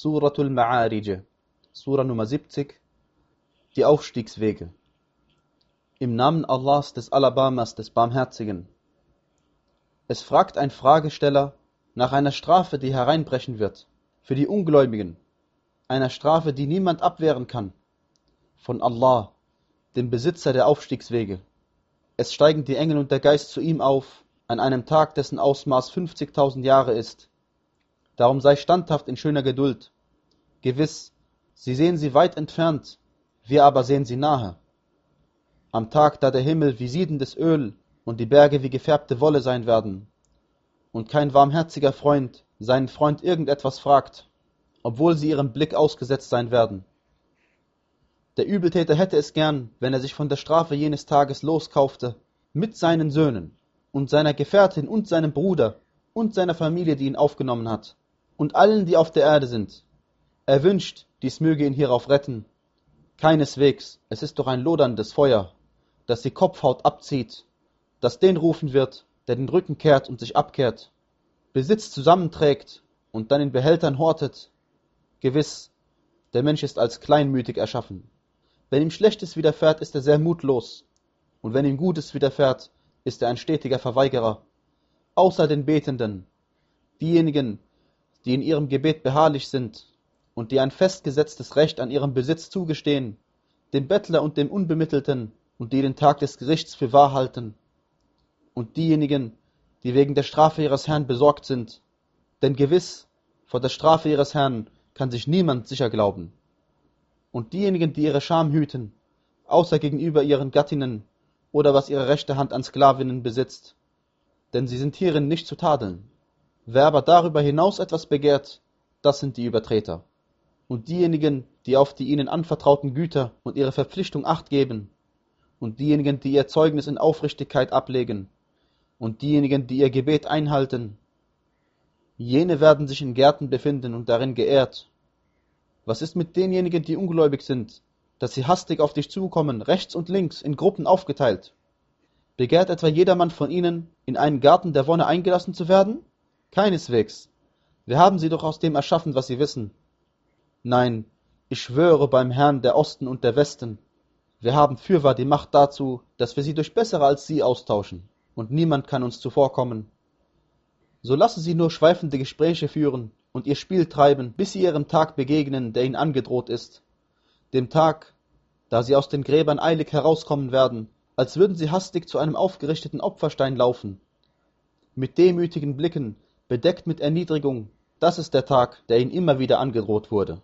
Suratul Ma'arij, Sura Nummer 70, die Aufstiegswege. Im Namen Allahs des Alabamas, des Barmherzigen. Es fragt ein Fragesteller nach einer Strafe, die hereinbrechen wird, für die Ungläubigen, einer Strafe, die niemand abwehren kann, von Allah, dem Besitzer der Aufstiegswege. Es steigen die Engel und der Geist zu ihm auf, an einem Tag, dessen Ausmaß 50.000 Jahre ist. Darum sei standhaft in schöner Geduld. Gewiss, sie sehen sie weit entfernt, wir aber sehen sie nahe. Am Tag, da der Himmel wie siedendes Öl und die Berge wie gefärbte Wolle sein werden, und kein warmherziger Freund seinen Freund irgendetwas fragt, obwohl sie ihrem Blick ausgesetzt sein werden. Der Übeltäter hätte es gern, wenn er sich von der Strafe jenes Tages loskaufte, mit seinen Söhnen und seiner Gefährtin und seinem Bruder und seiner Familie, die ihn aufgenommen hat und allen, die auf der Erde sind. Er wünscht, dies möge ihn hierauf retten. Keineswegs, es ist doch ein loderndes Feuer, das die Kopfhaut abzieht, das den rufen wird, der den Rücken kehrt und sich abkehrt, Besitz zusammenträgt und dann in Behältern hortet. Gewiss, der Mensch ist als kleinmütig erschaffen. Wenn ihm Schlechtes widerfährt, ist er sehr mutlos, und wenn ihm Gutes widerfährt, ist er ein stetiger Verweigerer. Außer den Betenden, diejenigen, die in ihrem Gebet beharrlich sind und die ein festgesetztes Recht an ihrem Besitz zugestehen, dem Bettler und dem Unbemittelten und die den Tag des Gerichts für wahr halten, und diejenigen, die wegen der Strafe ihres Herrn besorgt sind, denn gewiss, vor der Strafe ihres Herrn kann sich niemand sicher glauben, und diejenigen, die ihre Scham hüten, außer gegenüber ihren Gattinnen oder was ihre rechte Hand an Sklavinnen besitzt, denn sie sind hierin nicht zu tadeln. Wer aber darüber hinaus etwas begehrt, das sind die Übertreter. Und diejenigen, die auf die ihnen anvertrauten Güter und ihre Verpflichtung acht geben, und diejenigen, die ihr Zeugnis in Aufrichtigkeit ablegen, und diejenigen, die ihr Gebet einhalten, jene werden sich in Gärten befinden und darin geehrt. Was ist mit denjenigen, die ungläubig sind, dass sie hastig auf dich zukommen, rechts und links, in Gruppen aufgeteilt? Begehrt etwa jedermann von ihnen, in einen Garten der Wonne eingelassen zu werden? Keineswegs. Wir haben sie doch aus dem erschaffen, was sie wissen. Nein, ich schwöre beim Herrn der Osten und der Westen, wir haben fürwahr die Macht dazu, dass wir sie durch bessere als sie austauschen, und niemand kann uns zuvorkommen. So lassen sie nur schweifende Gespräche führen und ihr Spiel treiben, bis sie ihrem Tag begegnen, der ihnen angedroht ist. Dem Tag, da sie aus den Gräbern eilig herauskommen werden, als würden sie hastig zu einem aufgerichteten Opferstein laufen. Mit demütigen Blicken bedeckt mit Erniedrigung, das ist der Tag, der ihnen immer wieder angedroht wurde.